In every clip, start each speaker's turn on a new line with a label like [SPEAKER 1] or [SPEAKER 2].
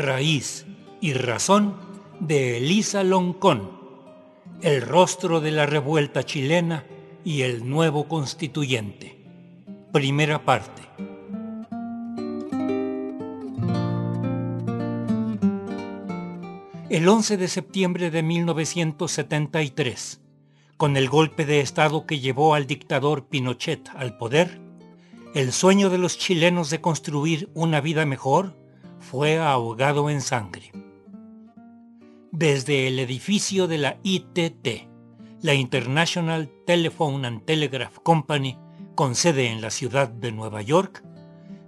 [SPEAKER 1] raíz y razón de Elisa Loncón, el rostro de la revuelta chilena y el nuevo constituyente. Primera parte. El 11 de septiembre de 1973, con el golpe de Estado que llevó al dictador Pinochet al poder, el sueño de los chilenos de construir una vida mejor fue ahogado en sangre. Desde el edificio de la ITT, la International Telephone and Telegraph Company, con sede en la ciudad de Nueva York,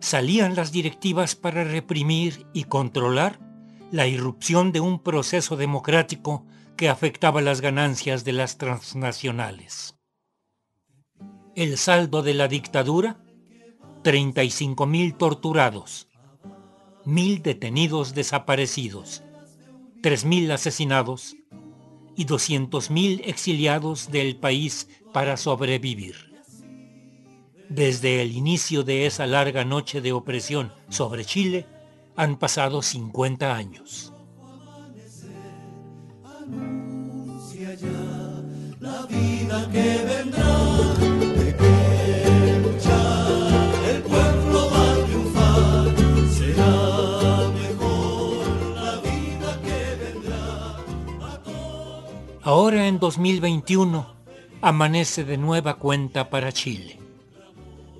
[SPEAKER 1] salían las directivas para reprimir y controlar la irrupción de un proceso democrático que afectaba las ganancias de las transnacionales. El saldo de la dictadura, 35.000 torturados, 1.000 detenidos desaparecidos, 3.000 asesinados y 200.000 exiliados del país para sobrevivir. Desde el inicio de esa larga noche de opresión sobre Chile, han pasado 50 años. Ahora en 2021 amanece de nueva cuenta para Chile.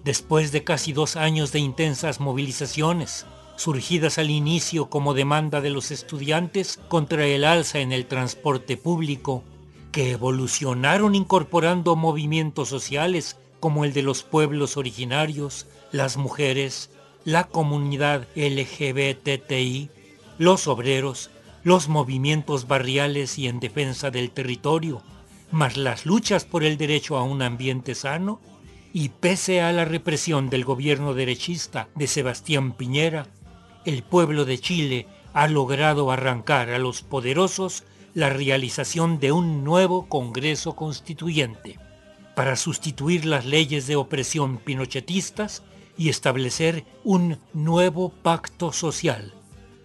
[SPEAKER 1] Después de casi dos años de intensas movilizaciones, surgidas al inicio como demanda de los estudiantes contra el alza en el transporte público, que evolucionaron incorporando movimientos sociales como el de los pueblos originarios, las mujeres, la comunidad LGBTI, los obreros, los movimientos barriales y en defensa del territorio, más las luchas por el derecho a un ambiente sano, y pese a la represión del gobierno derechista de Sebastián Piñera, el pueblo de Chile ha logrado arrancar a los poderosos la realización de un nuevo Congreso Constituyente para sustituir las leyes de opresión pinochetistas y establecer un nuevo pacto social,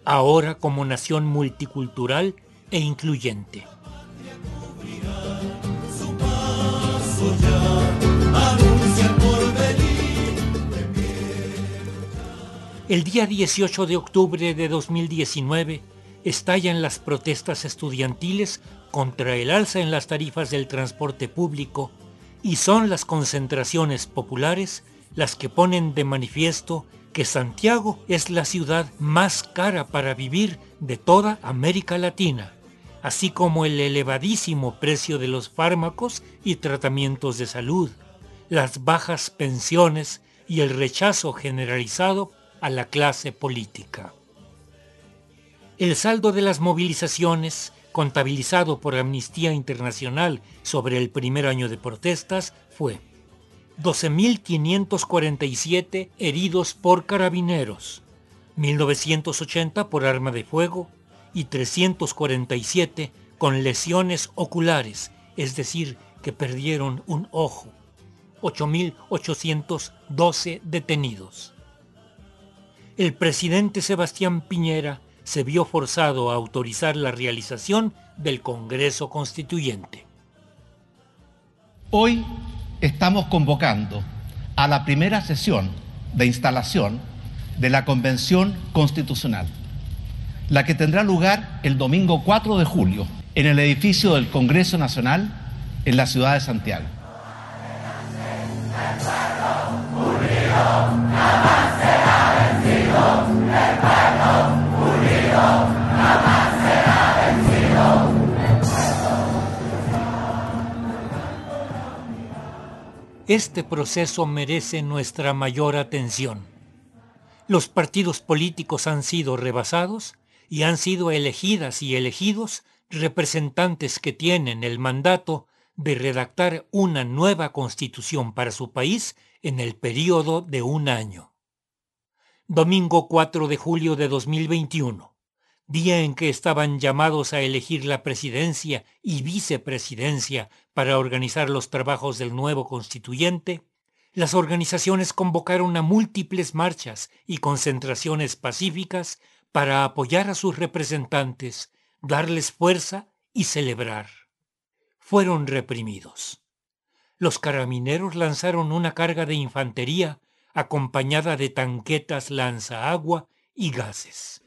[SPEAKER 1] ahora como nación multicultural e incluyente. El día 18 de octubre de 2019 estallan las protestas estudiantiles contra el alza en las tarifas del transporte público y son las concentraciones populares las que ponen de manifiesto que Santiago es la ciudad más cara para vivir de toda América Latina, así como el elevadísimo precio de los fármacos y tratamientos de salud, las bajas pensiones y el rechazo generalizado a la clase política. El saldo de las movilizaciones, contabilizado por Amnistía Internacional sobre el primer año de protestas, fue 12.547 heridos por carabineros, 1.980 por arma de fuego y 347 con lesiones oculares, es decir, que perdieron un ojo, 8.812 detenidos el presidente Sebastián Piñera se vio forzado a autorizar la realización del Congreso Constituyente.
[SPEAKER 2] Hoy estamos convocando a la primera sesión de instalación de la Convención Constitucional, la que tendrá lugar el domingo 4 de julio en el edificio del Congreso Nacional en la ciudad de Santiago.
[SPEAKER 1] Este proceso merece nuestra mayor atención. Los partidos políticos han sido rebasados y han sido elegidas y elegidos representantes que tienen el mandato de redactar una nueva constitución para su país en el periodo de un año. Domingo 4 de julio de 2021 día en que estaban llamados a elegir la presidencia y vicepresidencia para organizar los trabajos del nuevo constituyente, las organizaciones convocaron a múltiples marchas y concentraciones pacíficas para apoyar a sus representantes, darles fuerza y celebrar. Fueron reprimidos. Los carabineros lanzaron una carga de infantería acompañada de tanquetas lanzaagua y gases.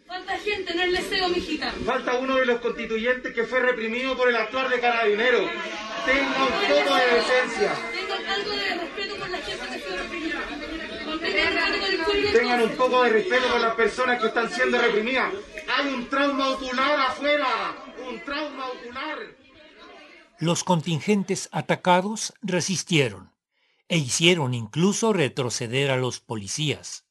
[SPEAKER 3] Deseo mexicano.
[SPEAKER 4] Falta uno de los constituyentes que fue reprimido por el actuar de carabineros. Tenga un poco de decencia.
[SPEAKER 3] Tengan algo de respeto por la gente que fue reprimida.
[SPEAKER 4] Tengan un poco de respeto por las personas que están siendo reprimidas. Hay un trauma ocular afuera. Un trauma ocular.
[SPEAKER 1] Los contingentes atacados resistieron e hicieron incluso retroceder a los policías.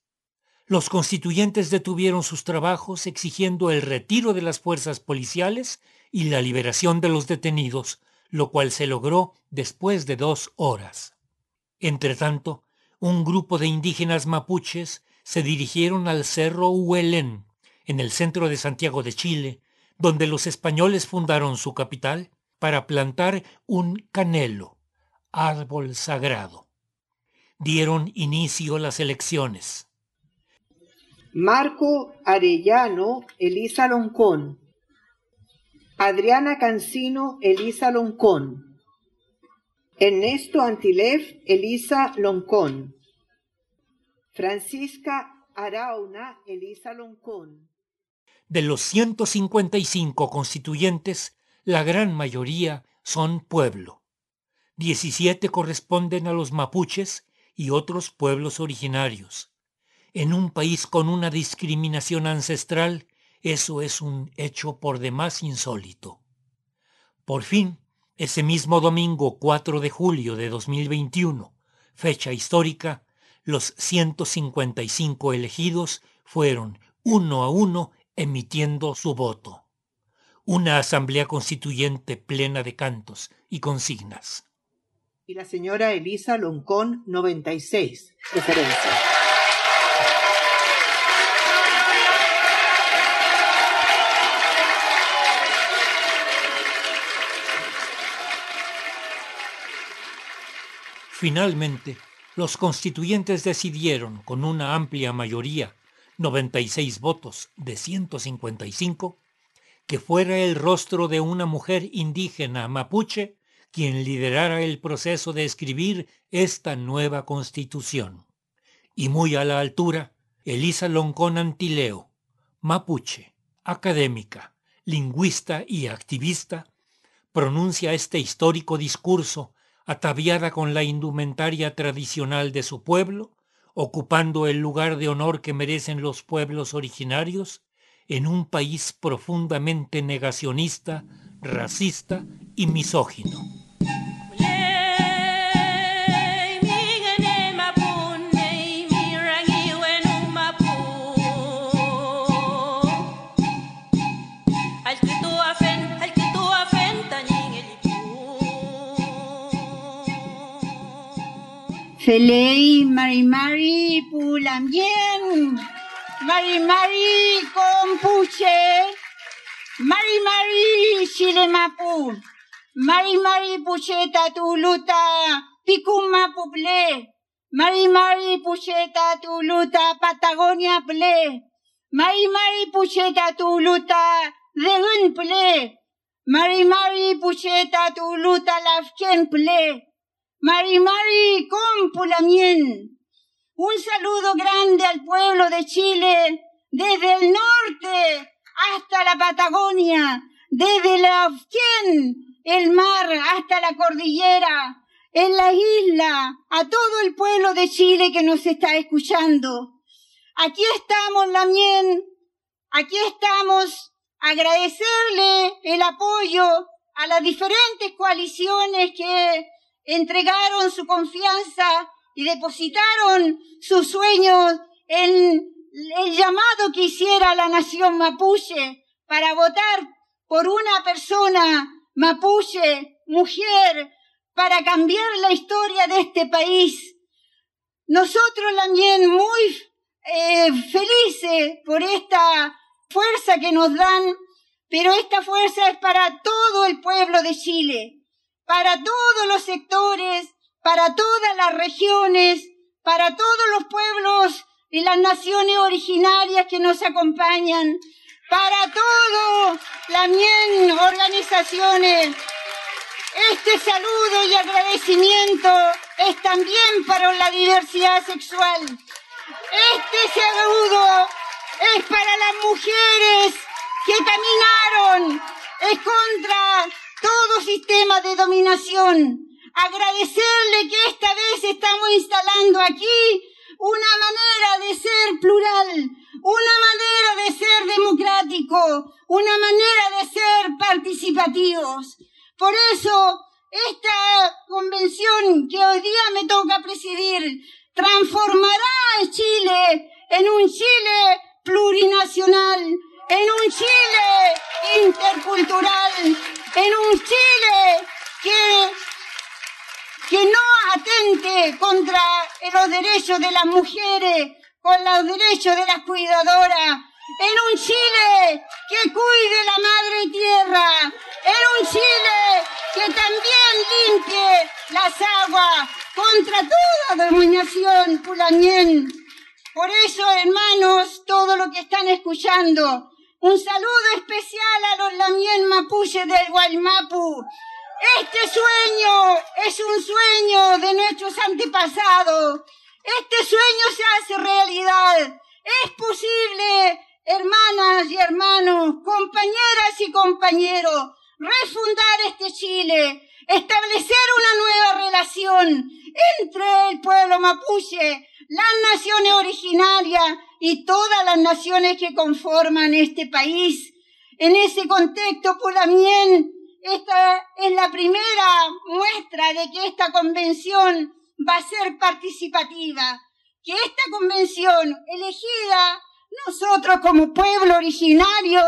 [SPEAKER 1] Los constituyentes detuvieron sus trabajos exigiendo el retiro de las fuerzas policiales y la liberación de los detenidos, lo cual se logró después de dos horas. Entretanto, un grupo de indígenas mapuches se dirigieron al cerro Huelén, en el centro de Santiago de Chile, donde los españoles fundaron su capital, para plantar un canelo, árbol sagrado. Dieron inicio las elecciones.
[SPEAKER 5] Marco Arellano Elisa Loncón. Adriana Cancino Elisa Loncón. Ernesto Antilef Elisa Loncón. Francisca Arauna Elisa Loncón.
[SPEAKER 1] De los 155 constituyentes, la gran mayoría son pueblo. 17 corresponden a los mapuches y otros pueblos originarios. En un país con una discriminación ancestral, eso es un hecho por demás insólito. Por fin, ese mismo domingo 4 de julio de 2021, fecha histórica, los 155 elegidos fueron uno a uno emitiendo su voto. Una asamblea constituyente plena de cantos y consignas.
[SPEAKER 5] Y la señora Elisa Loncón, 96, referencia.
[SPEAKER 1] Finalmente, los constituyentes decidieron con una amplia mayoría, 96 votos de 155, que fuera el rostro de una mujer indígena mapuche quien liderara el proceso de escribir esta nueva constitución. Y muy a la altura, Elisa Loncón Antileo, mapuche, académica, lingüista y activista, pronuncia este histórico discurso ataviada con la indumentaria tradicional de su pueblo, ocupando el lugar de honor que merecen los pueblos originarios, en un país profundamente negacionista, racista y misógino.
[SPEAKER 6] Θελέη Μαρι Μαρι που λαμβιέν Μαρι Μαρι κομπούτσε Μαρι Μαρι σιρεμα που Μαρι Μαρι που σε τα του λούτα Πικούμα που πλέ Μαρι Μαρι που σε τα του λούτα Παταγόνια πλέ Μαρι Μαρι που σε τα του λούτα πλέ Μαρι Μαρι που σε τα του λούτα Λαυκέν πλέ Mari Mari Compulamien. Un saludo grande al pueblo de Chile, desde el norte hasta la Patagonia, desde la el mar hasta la cordillera, en la isla, a todo el pueblo de Chile que nos está escuchando. Aquí estamos, Lamien, aquí estamos, agradecerle el apoyo a las diferentes coaliciones que entregaron su confianza y depositaron sus sueños en el llamado que hiciera la nación mapuche para votar por una persona mapuche, mujer, para cambiar la historia de este país. Nosotros también muy eh, felices por esta fuerza que nos dan, pero esta fuerza es para todo el pueblo de Chile para todos los sectores, para todas las regiones, para todos los pueblos y las naciones originarias que nos acompañan, para todas las organizaciones. Este saludo y agradecimiento es también para la diversidad sexual. Este saludo es para las mujeres que caminaron es contra todo sistema de dominación. Agradecerle que esta vez estamos instalando aquí una manera de ser plural, una manera de ser democrático, una manera de ser participativos. Por eso, esta convención que hoy día me toca presidir transformará a Chile en un Chile plurinacional, en un Chile intercultural, en un Chile que, que no atente contra los derechos de las mujeres, con los derechos de las cuidadoras, en un Chile que cuide la madre tierra, en un Chile que también limpie las aguas contra toda dominación pulamien. Por eso, hermanos, todo lo que están escuchando, un saludo especial a los lamien mapuche del Guaymapu. Este sueño es un sueño de nuestros antepasados. Este sueño se hace realidad. Es posible, hermanas y hermanos, compañeras y compañeros, refundar este Chile, establecer una nueva relación entre el pueblo mapuche, las naciones originarias y todas las naciones que conforman este país. En ese contexto, Pulamien, esta es la primera muestra de que esta convención va a ser participativa, que esta convención elegida nosotros como pueblo originario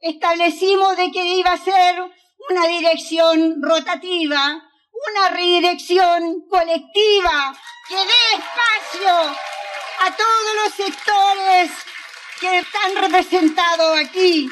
[SPEAKER 6] establecimos de que iba a ser una dirección rotativa, una redirección colectiva que dé espacio a todos los sectores que están representados aquí.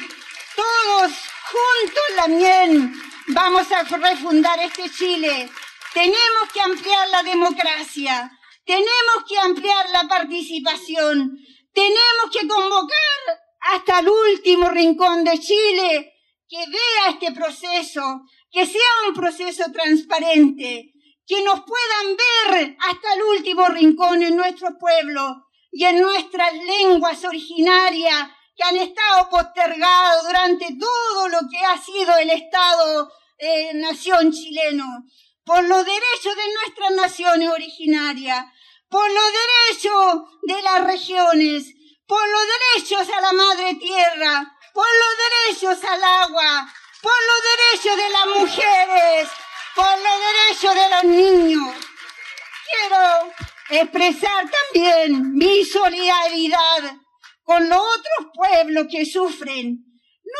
[SPEAKER 6] Todos juntos también vamos a refundar este Chile. Tenemos que ampliar la democracia, tenemos que ampliar la participación, tenemos que convocar hasta el último rincón de Chile que vea este proceso, que sea un proceso transparente, que nos puedan ver hasta el último rincón en nuestro pueblo y en nuestras lenguas originarias que han estado postergadas durante todo lo que ha sido el Estado eh, nación chileno, por los derechos de nuestras naciones originarias, por los derechos de las regiones, por los derechos a la madre tierra, por los derechos al agua, por los derechos de las mujeres, por los derechos de los niños. Quiero expresar también mi solidaridad con los otros pueblos que sufren.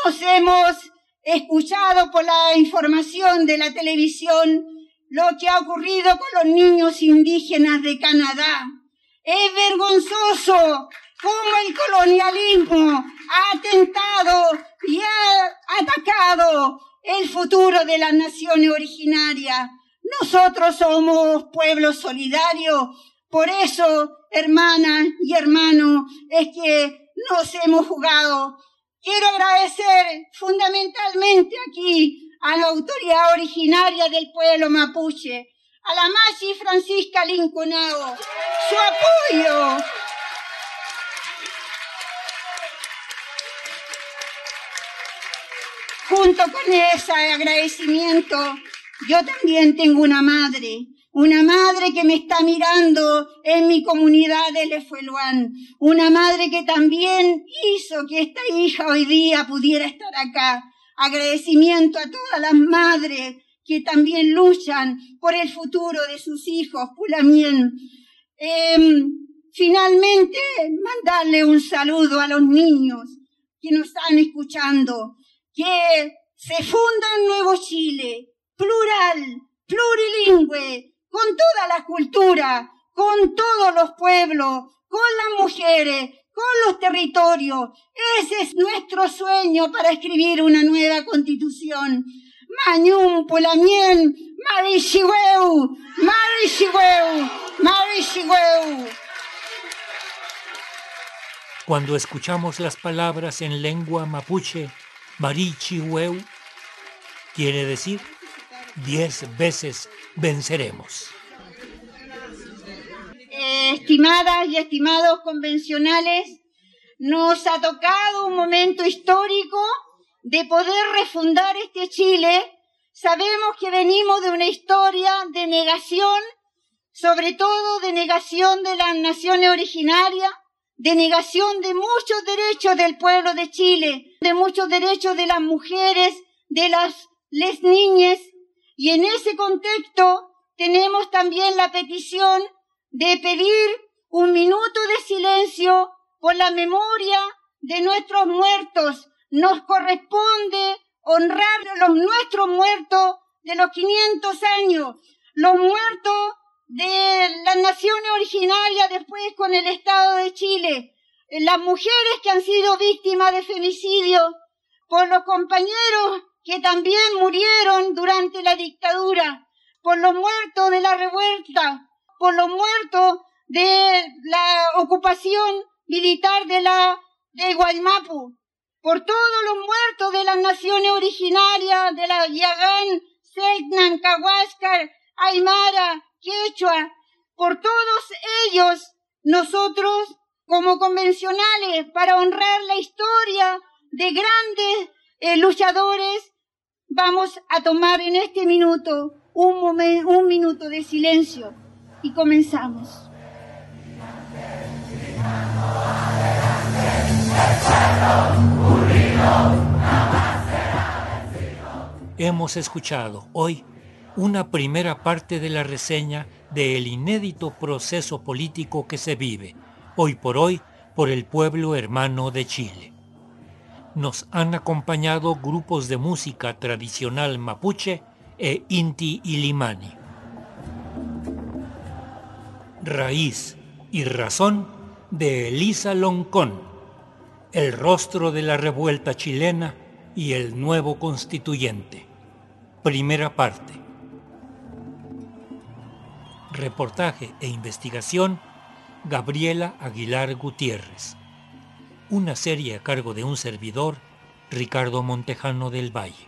[SPEAKER 6] Nos hemos escuchado por la información de la televisión lo que ha ocurrido con los niños indígenas de Canadá. Es vergonzoso cómo el colonialismo ha atentado y ha atacado el futuro de las naciones originarias. Nosotros somos pueblo solidario, por eso, hermanas y hermanos, es que nos hemos jugado. Quiero agradecer fundamentalmente aquí a la autoridad originaria del pueblo mapuche, a la Machi Francisca Linconao, su apoyo junto con ese agradecimiento, yo también tengo una madre, una madre que me está mirando en mi comunidad de Lefueluán, una madre que también hizo que esta hija hoy día pudiera estar acá. Agradecimiento a todas las madres que también luchan por el futuro de sus hijos, Pulamien. Em, finalmente, mandarle un saludo a los niños que nos están escuchando que se funda un nuevo Chile, plural, plurilingüe, con toda la cultura, con todos los pueblos, con las mujeres, con los territorios. Ese es nuestro sueño para escribir una nueva constitución. Mañum, Pulamien, Marishiweu, Marishiweu, Marishiweu.
[SPEAKER 1] cuando escuchamos las palabras en lengua mapuche, marichihueu, quiere decir diez veces venceremos.
[SPEAKER 6] estimadas y estimados convencionales, nos ha tocado un momento histórico de poder refundar este Chile. Sabemos que venimos de una historia de negación, sobre todo de negación de las naciones originarias, de negación de muchos derechos del pueblo de Chile, de muchos derechos de las mujeres, de las les niñas, y en ese contexto tenemos también la petición de pedir un minuto de silencio por la memoria de nuestros muertos. Nos corresponde honrar a los nuestros muertos de los 500 años, los muertos de las naciones originarias después con el Estado de Chile, las mujeres que han sido víctimas de femicidio, por los compañeros que también murieron durante la dictadura, por los muertos de la revuelta, por los muertos de la ocupación militar de la de Guaymapu, por todos los muertos de las naciones originarias de la Yagán, Selknam, Cahuáscar, Aymara, Quechua, por todos ellos, nosotros como convencionales, para honrar la historia de grandes eh, luchadores, vamos a tomar en este minuto un, un minuto de silencio y comenzamos.
[SPEAKER 1] Hemos escuchado hoy una primera parte de la reseña del inédito proceso político que se vive, hoy por hoy, por el pueblo hermano de Chile. Nos han acompañado grupos de música tradicional mapuche e Inti Ilimani. Raíz y razón de Elisa Loncón, el rostro de la revuelta chilena y el nuevo constituyente. Primera parte. Reportaje e investigación Gabriela Aguilar Gutiérrez. Una serie a cargo de un servidor, Ricardo Montejano del Valle.